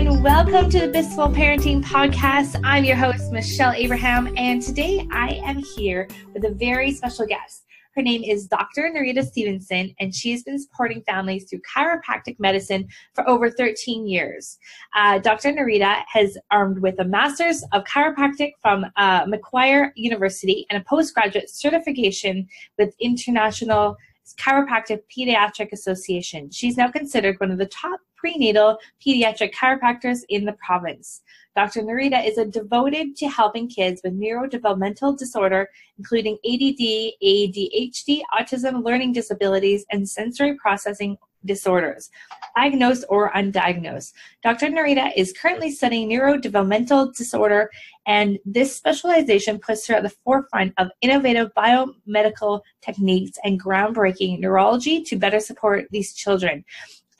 and welcome to the Blissful Parenting Podcast. I'm your host, Michelle Abraham, and today I am here with a very special guest. Her name is Dr. Nareeta Stephenson, and she has been supporting families through chiropractic medicine for over 13 years. Uh, Dr. Nareeta has armed with a master's of chiropractic from uh, Macquarie University and a postgraduate certification with International Chiropractic Pediatric Association. She's now considered one of the top prenatal pediatric chiropractors in the province. Dr. Nareeta is a devoted to helping kids with neurodevelopmental disorder, including ADD, ADHD, autism, learning disabilities, and sensory processing disorders, diagnosed or undiagnosed. Dr. Nareeta is currently studying neurodevelopmental disorder, and this specialization puts her at the forefront of innovative biomedical techniques and groundbreaking neurology to better support these children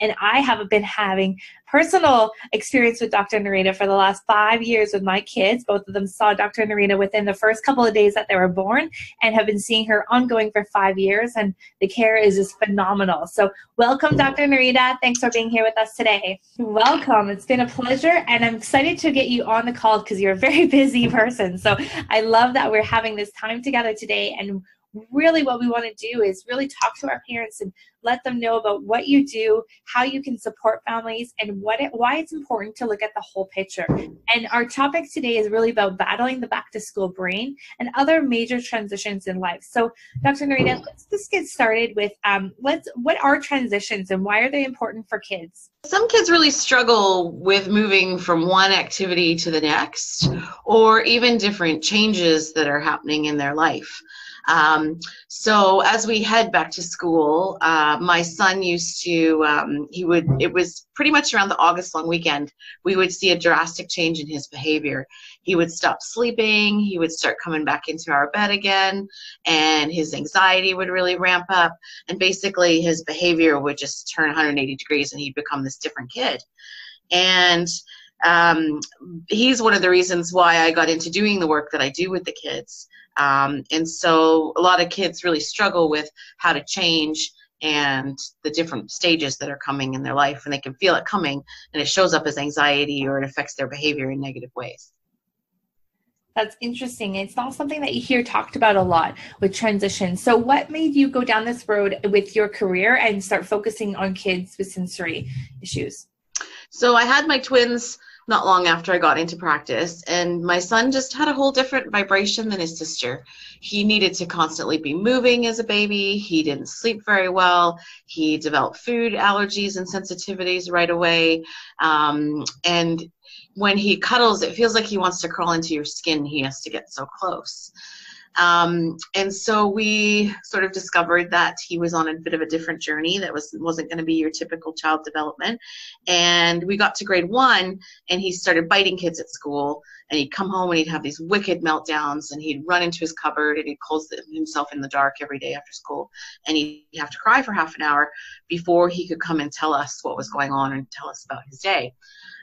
and I have been having personal experience with Dr. Nareeta for the last five years with my kids. Both of them saw Dr. Nareeta within the first couple of days that they were born and have been seeing her ongoing for five years. And the care is just phenomenal. So, welcome, Dr. Nareeta. Thanks for being here with us today. Welcome. It's been a pleasure. And I'm excited to get you on the call because you're a very busy person. So, I love that we're having this time together today. And really what we want to do is really talk to our parents and let them know about what you do, how you can support families, and what it, why it's important to look at the whole picture. And our topic today is really about battling the back to school brain and other major transitions in life. So, Dr. Nareeta, let's just get started with um, let's what are transitions and why are they important for kids? Some kids really struggle with moving from one activity to the next, or even different changes that are happening in their life. Um, so as we head back to school, uh, my son used to, um, he would, it was pretty much around the August long weekend, we would see a drastic change in his behavior. He would stop sleeping, he would start coming back into our bed again, and his anxiety would really ramp up. And basically, his behavior would just turn 180 degrees and he'd become this different kid. And um, he's one of the reasons why I got into doing the work that I do with the kids. Um, and so a lot of kids really struggle with how to change and the different stages that are coming in their life and they can feel it coming and it shows up as anxiety or it affects their behavior in negative ways. That's interesting. It's not something that you hear talked about a lot with transition. So what made you go down this road with your career and start focusing on kids with sensory issues? So i had my twins not long after I got into practice, and my son just had a whole different vibration than his sister. He needed to constantly be moving as a baby. He didn't sleep very well. He developed food allergies and sensitivities right away. Um, and when he cuddles, it feels like he wants to crawl into your skin. He has to get so close. Um, and so we sort of discovered that he was on a bit of a different journey that was wasn't going to be your typical child development. And we got to grade one, and he started biting kids at school. And he'd come home and he'd have these wicked meltdowns, and he'd run into his cupboard and he'd close himself in the dark every day after school. And he'd have to cry for half an hour before he could come and tell us what was going on and tell us about his day.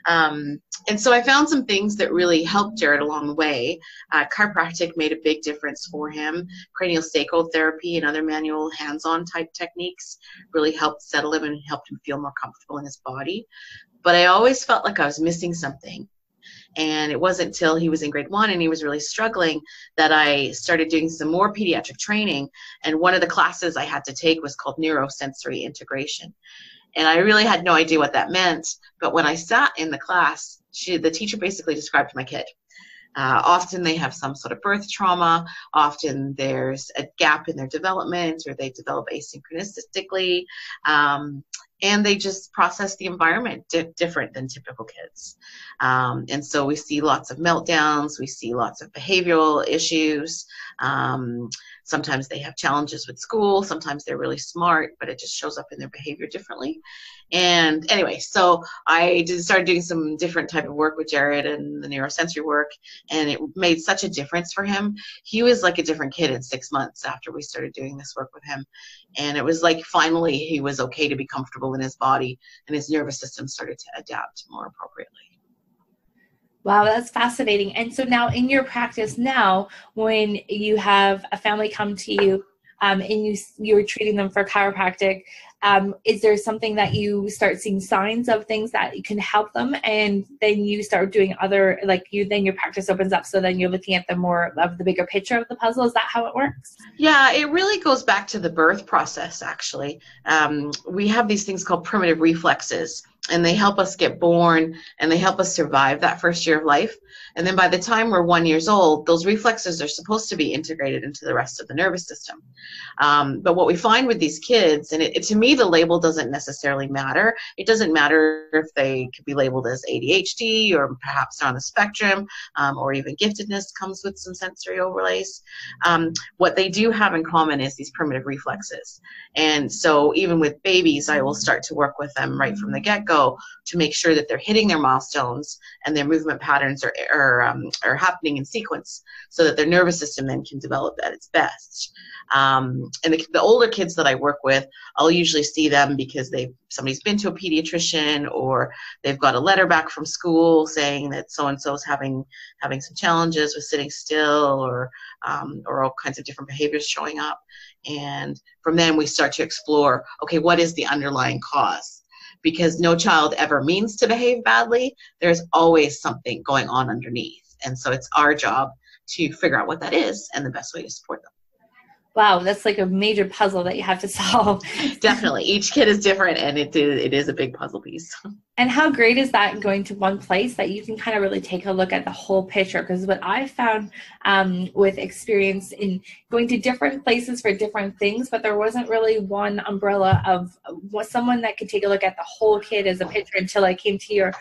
Um, and so I found some things that really helped Jared along the way. Uh, chiropractic made a big difference for him. Cranial sacral therapy and other manual hands-on type techniques really helped settle him and helped him feel more comfortable in his body. But I always felt like I was missing something. And it wasn't until he was in grade one and he was really struggling that I started doing some more pediatric training. And one of the classes I had to take was called neurosensory integration. And I really had no idea what that meant. But when I sat in the class, she, the teacher basically described my kid. Uh, often they have some sort of birth trauma. Often there's a gap in their development or they develop asynchronistically. Um, and they just process the environment di- different than typical kids. Um, and so we see lots of meltdowns, we see lots of behavioral issues. Um, sometimes they have challenges with school, sometimes they're really smart, but it just shows up in their behavior differently. And anyway, so I did, started doing some different type of work with Jared and the neurosensory work, and it made such a difference for him. He was like a different kid in six months after we started doing this work with him. And it was like finally he was okay to be comfortable in his body, and his nervous system started to adapt more appropriately. Wow, that's fascinating. And so now in your practice now, when you have a family come to you um, and you you're treating them for chiropractic um, is there something that you start seeing signs of things that you can help them? And then you start doing other like you then your practice opens up so then you're looking at the more of the bigger picture of the puzzle. Is that how it works? Yeah it really goes back to the birth process actually. Um, we have these things called primitive reflexes and they help us get born and they help us survive that first year of life and then by the time we're one years old those reflexes are supposed to be integrated into the rest of the nervous system. Um, but what we find with these kids and it, it, to me the label doesn't necessarily matter. It doesn't matter if they could be labeled as adhd or perhaps on the spectrum um, or even giftedness comes with some sensory overlays. Um, what they do have in common is these primitive reflexes. And so even with babies i will start to work with them right from the get-go to make sure that they're hitting their milestones and their movement patterns are, are, um, are happening in sequence so that their nervous system then can develop at its best. Um, and the, the older kids that I work with, I'll usually see them because they somebody's been to a pediatrician or they've got a letter back from school saying that so and so is having having some challenges with sitting still or um, or all kinds of different behaviors showing up. And from then we start to explore, okay, what is the underlying cause? Because no child ever means to behave badly. There's always something going on underneath. And so it's our job to figure out what that is and the best way to support them. Wow, that's like a major puzzle that you have to solve. Definitely. Each kid is different and it is, it is a big puzzle piece. And how great is that going to one place that you can kind of really take a look at the whole picture? Because what I found um, with experience in going to different places for different things, but there wasn't really one umbrella of someone that could take a look at the whole kid as a picture until I came to your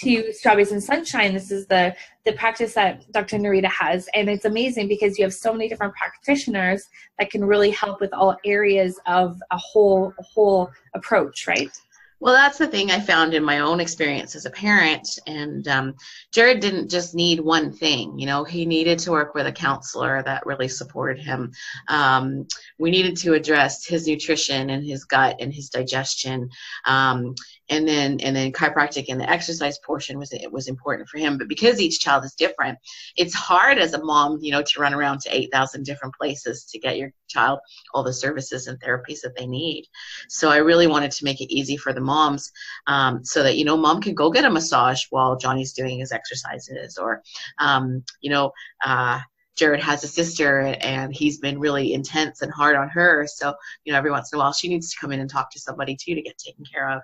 to Strawberries and Sunshine. This is the the practice that Dr. Nareeta has, and it's amazing because you have so many different practitioners that can really help with all areas of a whole a whole approach, right? Well, that's the thing I found in my own experience as a parent. And um, Jared didn't just need one thing, you know, he needed to work with a counselor that really supported him. Um, we needed to address his nutrition and his gut and his digestion. Um, and then and then chiropractic and the exercise portion was it was important for him. But because each child is different it's hard as a mom you know to run around to 8000 different places to get your child all the services and therapies that they need. So i really wanted to make it easy for the moms um, so that you know mom can go get a massage while johnny's doing his exercises or um, you know uh, Jared has a sister and he's been really intense and hard on her. So, you know, every once in a while she needs to come in and talk to somebody too to get taken care of.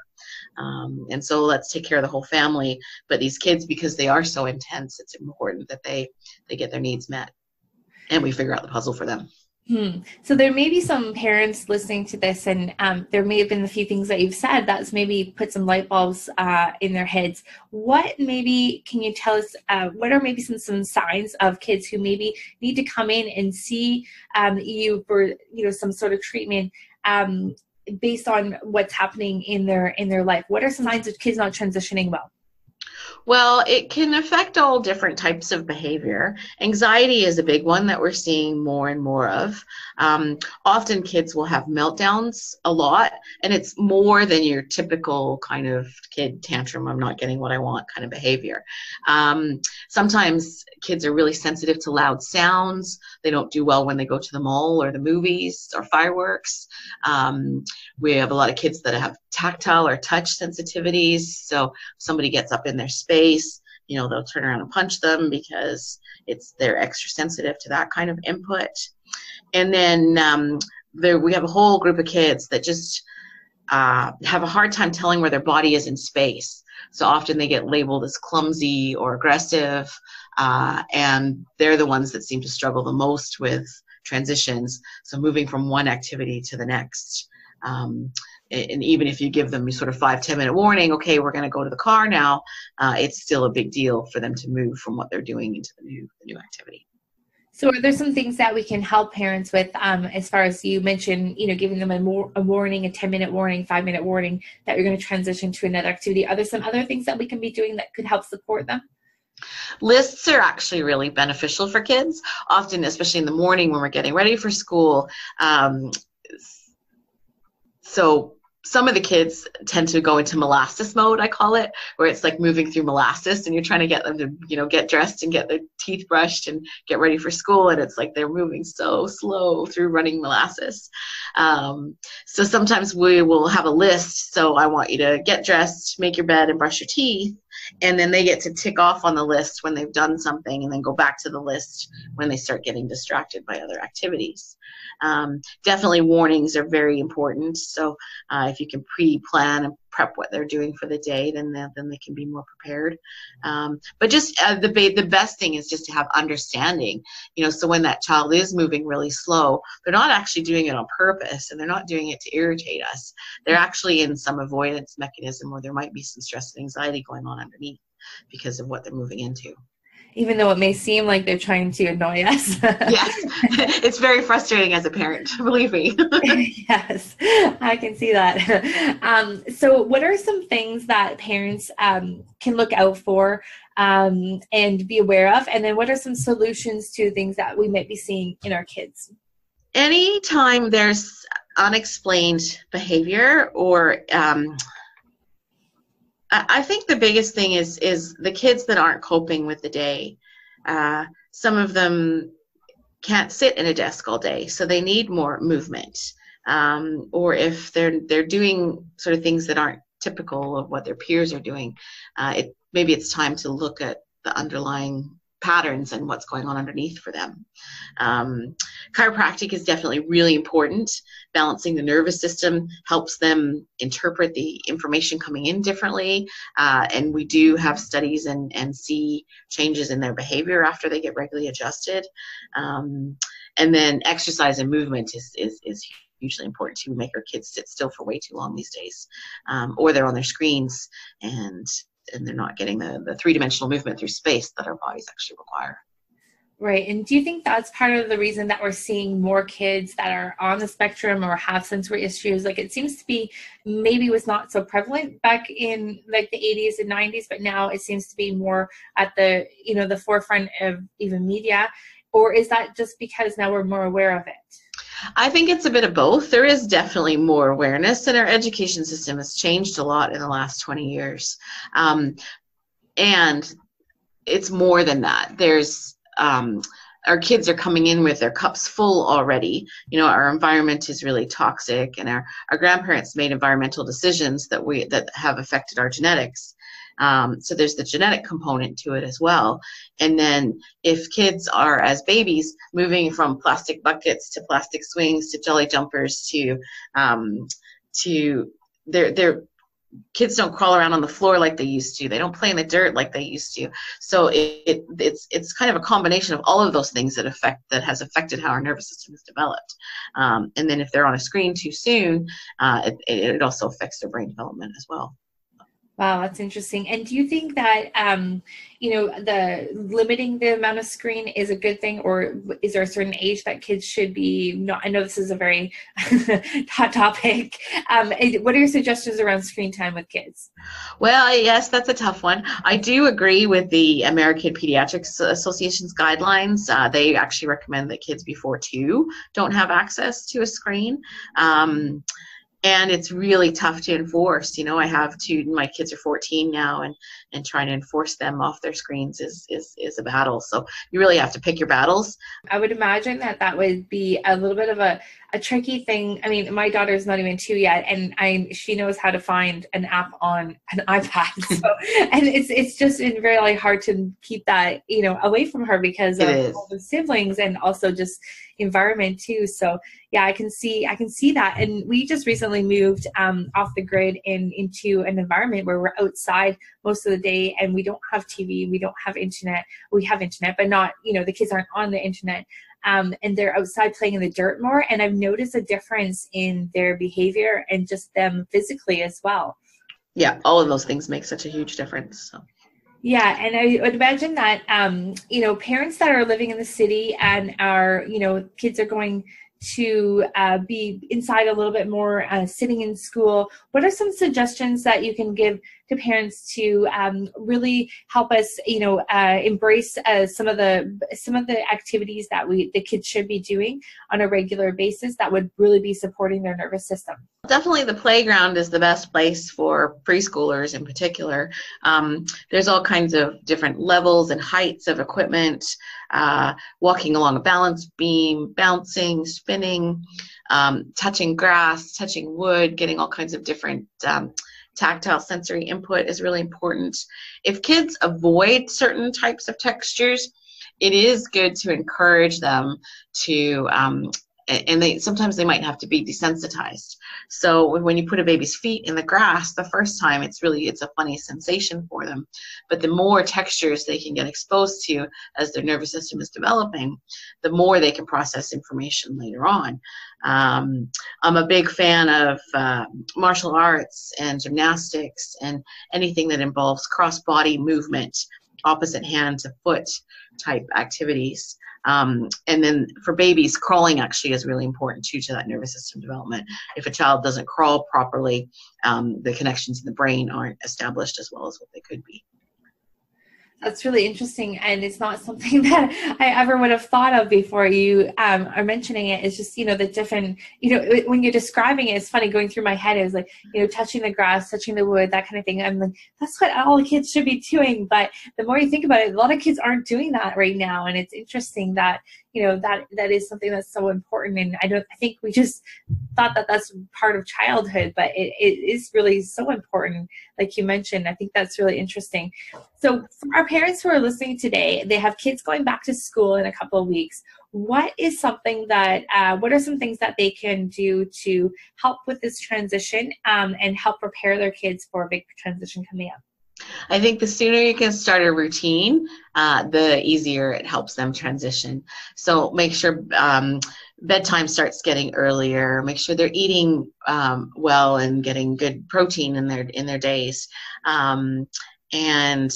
Um, and so let's take care of the whole family. But these kids, because they are so intense, it's important that they, they get their needs met and we figure out the puzzle for them. Hmm. So there may be some parents listening to this, and um, there may have been a few things that you've said that's maybe put some light bulbs uh, in their heads. What maybe can you tell us? Uh, what are maybe some some signs of kids who maybe need to come in and see um, you for you know some sort of treatment um, based on what's happening in their in their life? What are some signs of kids not transitioning well? Well, it can affect all different types of behavior. Anxiety is a big one that we're seeing more and more of. Um, often kids will have meltdowns a lot, and it's more than your typical kind of kid tantrum, I'm not getting what I want kind of behavior. Um, sometimes kids are really sensitive to loud sounds. They don't do well when they go to the mall or the movies or fireworks. Um, we have a lot of kids that have tactile or touch sensitivities. So somebody gets up in their space you know they'll turn around and punch them because it's they're extra sensitive to that kind of input. And then um, there we have a whole group of kids that just uh, have a hard time telling where their body is in space. So often they get labeled as clumsy or aggressive uh, and they're the ones that seem to struggle the most with transitions. So moving from one activity to the next um, and even if you give them sort of five ten minute warning okay we're going to go to the car now uh, it's still a big deal for them to move from what they're doing into the new the new activity. So are there some things that we can help parents with um, as far as you mentioned you know giving them a, more, a warning a 10 minute warning 5 minute warning that you're going to transition to another activity? Are there some other things that we can be doing that could help support them? Lists are actually really beneficial for kids, often, especially in the morning when we're getting ready for school. Um, so some of the kids tend to go into molasses mode i call it where it's like moving through molasses and you're trying to get them to you know get dressed and get their teeth brushed and get ready for school and it's like they're moving so slow through running molasses. Um, so sometimes we will have a list so i want you to get dressed make your bed and brush your teeth and then they get to tick off on the list when they've done something and then go back to the list when they start getting distracted by other activities. Um, definitely warnings are very important. So uh, if you can pre-plan and prep what they're doing for the day then they, then they can be more prepared. Um, but just uh, the, the best thing is just to have understanding. You know so when that child is moving really slow they're not actually doing it on purpose and they're not doing it to irritate us. They're actually in some avoidance mechanism where there might be some stress and anxiety going on underneath because of what they're moving into even though it may seem like they're trying to annoy us. yes, it's very frustrating as a parent, believe me. yes, I can see that. Um, so, what are some things that parents um, can look out for um, and be aware of? And then, what are some solutions to things that we might be seeing in our kids? Anytime there's unexplained behavior or um, I think the biggest thing is is the kids that aren't coping with the day. Uh, some of them can't sit in a desk all day, so they need more movement. Um, or if they're they're doing sort of things that aren't typical of what their peers are doing, uh, it maybe it's time to look at the underlying patterns and what's going on underneath for them. Um, chiropractic is definitely really important. Balancing the nervous system helps them interpret the information coming in differently. Uh, and we do have studies and, and see changes in their behavior after they get regularly adjusted. Um, and then exercise and movement is, is, is hugely important to make our kids sit still for way too long these days. Um, or they're on their screens and and they're not getting the, the three dimensional movement through space that our bodies actually require. Right. And do you think that's part of the reason that we're seeing more kids that are on the spectrum or have sensory issues? Like it seems to be maybe was not so prevalent back in like the 80s and 90s, but now it seems to be more at the, you know, the forefront of even media. Or is that just because now we're more aware of it? I think it's a bit of both. There is definitely more awareness, and our education system has changed a lot in the last 20 years. Um, and it's more than that. There's um, our kids are coming in with their cups full already. You know, our environment is really toxic, and our, our grandparents made environmental decisions that we that have affected our genetics. Um, so there's the genetic component to it as well. And then if kids are as babies moving from plastic buckets to plastic swings to jelly jumpers to um, to they're they're kids don't crawl around on the floor like they used to. They don't play in the dirt like they used to. So it, it, it's it's kind of a combination of all of those things that affect that has affected how our nervous system is developed. Um, and then if they're on a screen too soon, uh, it, it also affects their brain development as well. Wow, that's interesting. And do you think that um, you know the limiting the amount of screen is a good thing, or is there a certain age that kids should be? Not. I know this is a very hot topic. Um, what are your suggestions around screen time with kids? Well, yes, that's a tough one. I do agree with the American Pediatrics Association's guidelines. Uh, they actually recommend that kids before two don't have access to a screen. Um, and it's really tough to enforce you know i have two my kids are 14 now and and trying to enforce them off their screens is is is a battle. So you really have to pick your battles. I would imagine that that would be a little bit of a a tricky thing. I mean, my daughter's not even two yet, and I she knows how to find an app on an iPad. So, and it's it's just been really hard to keep that you know away from her because of all the siblings and also just environment too. So yeah, I can see I can see that. And we just recently moved um, off the grid and into an environment where we're outside most of the day, and we don't have TV, we don't have internet. We have internet, but not you know the kids aren't on the internet um, and they're outside playing in the dirt more. And I've noticed a difference in their behavior and just them physically as well. Yeah, all of those things make such a huge difference. So. Yeah, and I would imagine that um, you know parents that are living in the city and are you know kids are going to uh, be inside a little bit more, uh, sitting in school. What are some suggestions that you can give to parents to um, really help us, you know, uh, embrace uh, some of the some of the activities that we the kids should be doing on a regular basis that would really be supporting their nervous system? Definitely, the playground is the best place for preschoolers in particular. Um, there's all kinds of different levels and heights of equipment. Uh, walking along a balance beam, bouncing, spinning, um, touching grass, touching wood, getting all kinds of different um, tactile sensory input is really important. If kids avoid certain types of textures, it is good to encourage them to um, and they sometimes they might have to be desensitized. So when you put a baby's feet in the grass the first time it's really it's a funny sensation for them. But the more textures they can get exposed to as their nervous system is developing the more they can process information later on. Um, i'm a big fan of uh, martial arts and gymnastics and anything that involves cross body movement opposite hand to foot type activities um, and then for babies, crawling actually is really important too to that nervous system development. If a child doesn't crawl properly, um, the connections in the brain aren't established as well as what they could be that's really interesting and it's not something that i ever would have thought of before you um, are mentioning it. It's just you know the different you know when you're describing it it's funny going through my head it was like you know touching the grass touching the wood that kind of thing. I'm like that's what all kids should be doing. But the more you think about it a lot of kids aren't doing that right now and it's interesting that you know that that is something that's so important. And i don't i think we just thought that that's part of childhood but it, it is really so important. Like you mentioned i think that's really interesting. So for our parents who are listening today they have kids going back to school in a couple of weeks. What is something that uh, what are some things that they can do to help with this transition um, and help prepare their kids for a big transition coming up I think the sooner you can start a routine, uh, the easier it helps them transition. So make sure um, bedtime starts getting earlier. Make sure they're eating um, well and getting good protein in their in their days. Um, and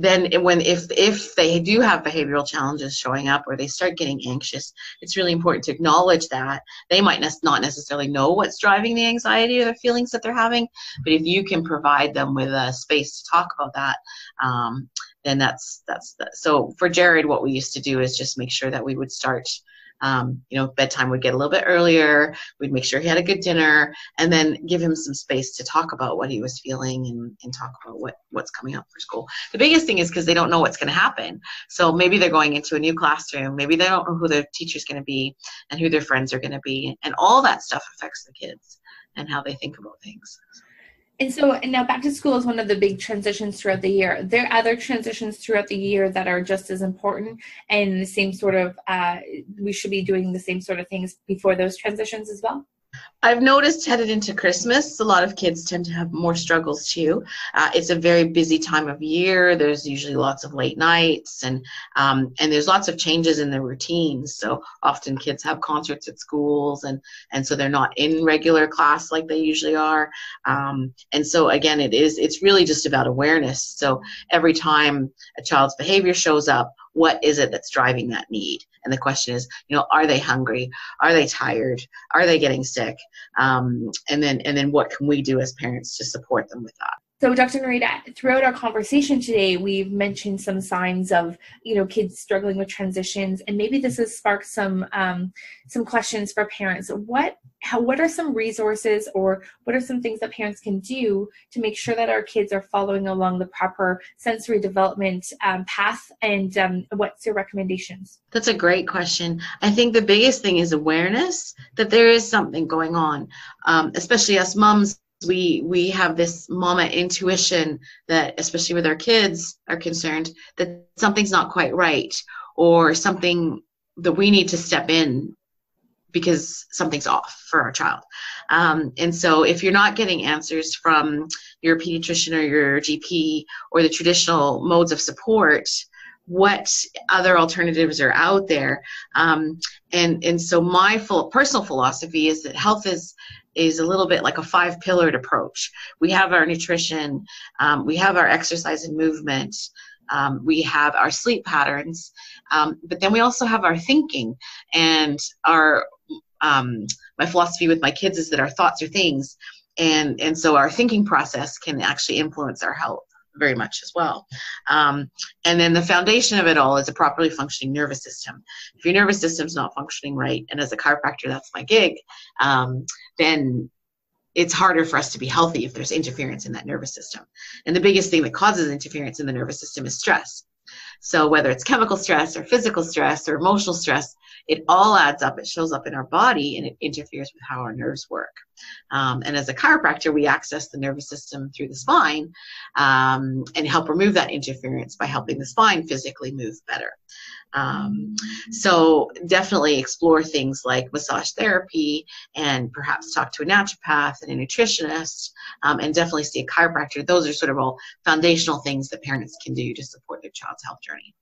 then when if if they do have behavioral challenges showing up or they start getting anxious it's really important to acknowledge that. They might not necessarily know what's driving the anxiety or the feelings that they're having but if you can provide them with a space to talk about that um, then that's that's the, so for jared what we used to do is just make sure that we would start um, you know, bedtime would get a little bit earlier. We'd make sure he had a good dinner, and then give him some space to talk about what he was feeling and, and talk about what what's coming up for school. The biggest thing is because they don't know what's going to happen. So maybe they're going into a new classroom. Maybe they don't know who their teacher's going to be and who their friends are going to be, and all that stuff affects the kids and how they think about things. And so and now back to school is one of the big transitions throughout the year. There are other transitions throughout the year that are just as important and the same sort of uh, we should be doing the same sort of things before those transitions as well. I've noticed headed into Christmas, a lot of kids tend to have more struggles too. Uh, it's a very busy time of year. There's usually lots of late nights, and um, and there's lots of changes in their routines. So often kids have concerts at schools, and and so they're not in regular class like they usually are. Um, and so again, it is it's really just about awareness. So every time a child's behavior shows up, what is it that's driving that need? And the question is, you know, are they hungry? Are they tired? Are they getting sick? Um, and then and then what can we do as parents to support them with that? So, Dr. Nareeta, throughout our conversation today, we've mentioned some signs of, you know, kids struggling with transitions, and maybe this has sparked some um, some questions for parents. What how, what are some resources, or what are some things that parents can do to make sure that our kids are following along the proper sensory development um, path? And um, what's your recommendations? That's a great question. I think the biggest thing is awareness that there is something going on, um, especially us moms we we have this mama intuition that especially with our kids are concerned that something's not quite right or something that we need to step in because something's off for our child. Um, and so if you're not getting answers from your pediatrician or your gp or the traditional modes of support what other alternatives are out there um, and and so my full personal philosophy is that health is is a little bit like a five pillared approach. We have our nutrition, um, we have our exercise and movement, um, we have our sleep patterns, um, but then we also have our thinking and our. Um, my philosophy with my kids is that our thoughts are things, and and so our thinking process can actually influence our health very much as well. Um, and then the foundation of it all is a properly functioning nervous system. If your nervous system's not functioning right, and as a chiropractor, that's my gig, um, then it's harder for us to be healthy if there's interference in that nervous system. And the biggest thing that causes interference in the nervous system is stress. So whether it's chemical stress or physical stress or emotional stress, it all adds up. It shows up in our body and it interferes with how our nerves work. Um, and as a chiropractor, we access the nervous system through the spine um, and help remove that interference by helping the spine physically move better. Um, so definitely explore things like massage therapy and perhaps talk to a naturopath and a nutritionist um, and definitely see a chiropractor. Those are sort of all foundational things that parents can do to support their child's health journey.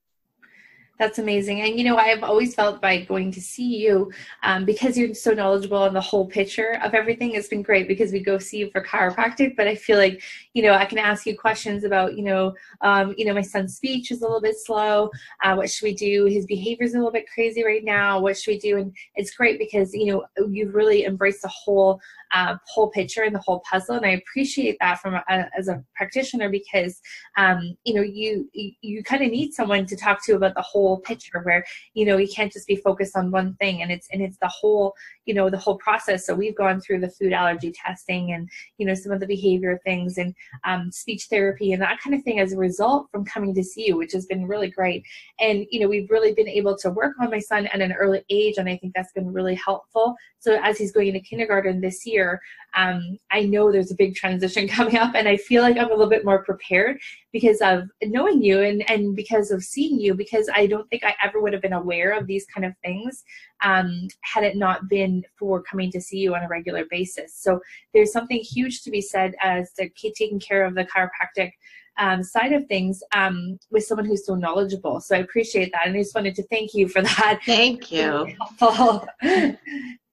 That's amazing. And you know, I've always felt by going to see you, um, because you're so knowledgeable on the whole picture of everything, it's been great because we go see you for chiropractic. But I feel like, you know, I can ask you questions about, you know, um, you know, my son's speech is a little bit slow. Uh, what should we do? His behavior is a little bit crazy right now. What should we do? And it's great because, you know, you've really embraced the whole uh, whole picture and the whole puzzle. And I appreciate that from a, as a practitioner because, um, you know, you, you, you kind of need someone to talk to about the whole picture where, you know, you can't just be focused on one thing and it's, and it's the whole, you know, the whole process. So we've gone through the food allergy testing and, you know, some of the behavior things and um, speech therapy and that kind of thing as a result from coming to see you, which has been really great. And, you know, we've really been able to work on my son at an early age. And I think that's been really helpful. So as he's going into kindergarten this year, um, I know there's a big transition coming up, and I feel like I'm a little bit more prepared because of knowing you and, and because of seeing you, because I don't think I ever would have been aware of these kind of things um, had it not been for coming to see you on a regular basis. So there's something huge to be said as to taking care of the chiropractic um, side of things um, with someone who's so knowledgeable. So I appreciate that, and I just wanted to thank you for that. Thank you.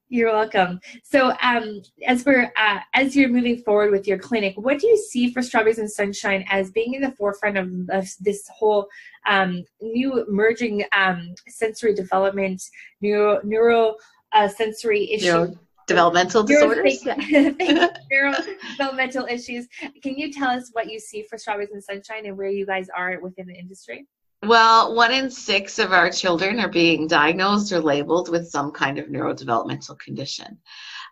You're welcome. So, um, as we're uh, as you're moving forward with your clinic, what do you see for Strawberries and Sunshine as being in the forefront of, of this whole um, new emerging um, sensory development, neuro neuro uh, sensory issue? Developmental disorders. Developmental issues. Can you tell us what you see for Strawberries and Sunshine and where you guys are within the industry? Well, one in six of our children are being diagnosed or labeled with some kind of neurodevelopmental condition.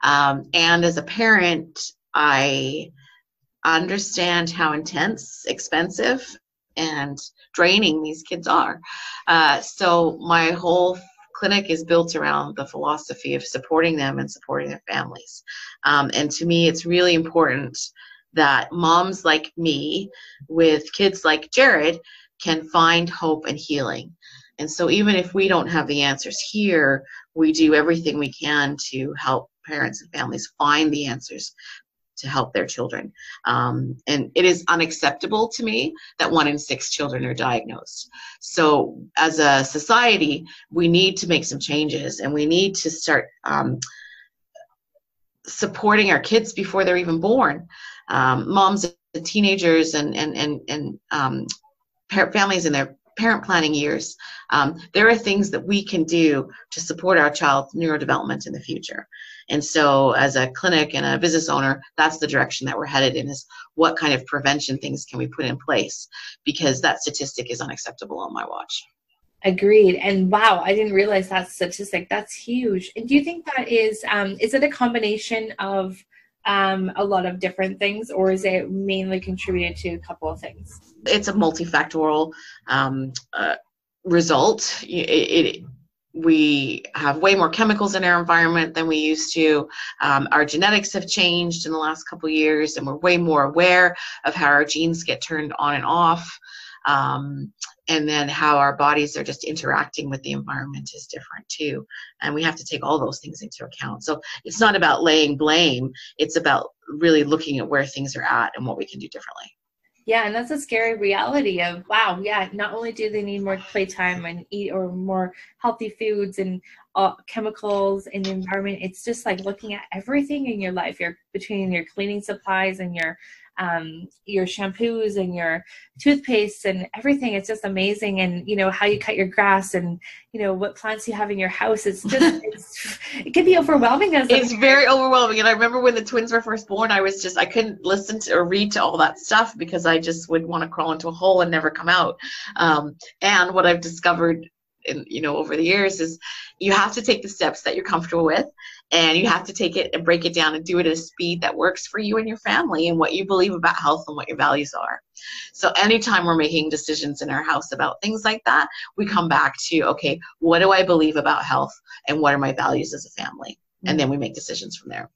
Um, and as a parent, I understand how intense, expensive, and draining these kids are. Uh, so my whole clinic is built around the philosophy of supporting them and supporting their families. Um, and to me, it's really important that moms like me with kids like Jared can find hope and healing. And so, even if we don't have the answers here, we do everything we can to help parents and families find the answers to help their children. Um, and it is unacceptable to me that one in six children are diagnosed. So, as a society, we need to make some changes and we need to start um, supporting our kids before they're even born. Um, moms and teenagers and, and, and, and um, families in their parent planning years, um, there are things that we can do to support our child's neurodevelopment in the future. And so, as a clinic and a business owner, that's the direction that we're headed in is what kind of prevention things can we put in place? Because that statistic is unacceptable on my watch. Agreed. And wow, I didn't realize that statistic. That's huge. And do you think that is um, is it a combination of um, a lot of different things, or is it mainly contributed to a couple of things? It's a multifactorial um, uh, result. It, it, we have way more chemicals in our environment than we used to. Um, our genetics have changed in the last couple years, and we're way more aware of how our genes get turned on and off. Um, and then how our bodies are just interacting with the environment is different too. And we have to take all those things into account. So it's not about laying blame. It's about really looking at where things are at and what we can do differently. Yeah and that's a scary reality of wow yeah not only do they need more playtime and eat or more healthy foods and uh, chemicals in the environment it's just like looking at everything in your life. Your between your cleaning supplies and your um, your shampoos and your toothpaste and everything. It's just amazing. And, you know, how you cut your grass and, you know, what plants you have in your house. It's just, it's, it can be overwhelming as It's very overwhelming. And I remember when the twins were first born, I was just, I couldn't listen to or read to all that stuff because I just would want to crawl into a hole and never come out. Um, and what I've discovered in, you know, over the years is you have to take the steps that you're comfortable with and you have to take it and break it down and do it at a speed that works for you and your family and what you believe about health and what your values are. So anytime we're making decisions in our house about things like that, we come back to okay, what do I believe about health and what are my values as a family? And then we make decisions from there.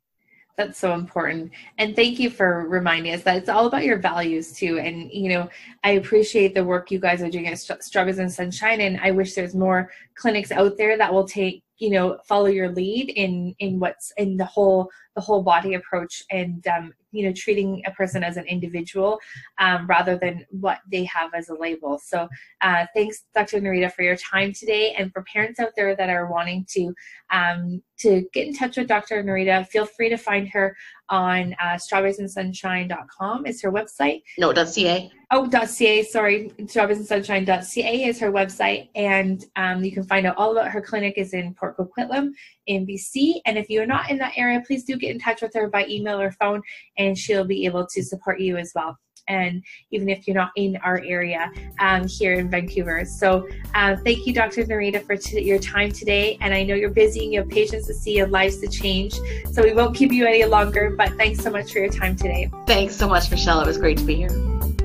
That's so important. And thank you for reminding us that it's all about your values too. And, you know, I appreciate the work you guys are doing at Strawberries and Sunshine. And I wish there's more clinics out there that will take you know follow your lead in in what's in the whole the whole body approach and um, you know treating a person as an individual um, rather than what they have as a label. So uh, thanks dr nareeta for your time today and for parents out there that are wanting to um, to get in touch with dr nareeta feel free to find her on uh, strawberriesandsunshine.com is her website. No .ca oh .ca sorry. Strawberriesandsunshine.ca is her website. And um, you can find out all about her clinic is in port coquitlam in bc and if you're not in that area please do get in touch with her by email or phone and she'll be able to support you as well and even if you're not in our area um, here in Vancouver. So uh, thank you, Dr. Nareeta, for t- your time today. And I know you're busy and you have patients to see and lives to change. So we won't keep you any longer, but thanks so much for your time today. Thanks so much, Michelle. It was great to be here.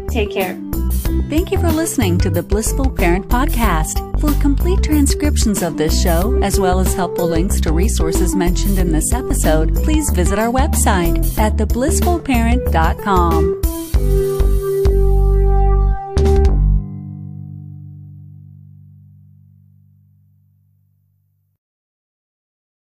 Take care. Thank you for listening to the Blissful Parent Podcast. For complete transcriptions of this show, as well as helpful links to resources mentioned in this episode, please visit our website at theblissfulparent.com. You.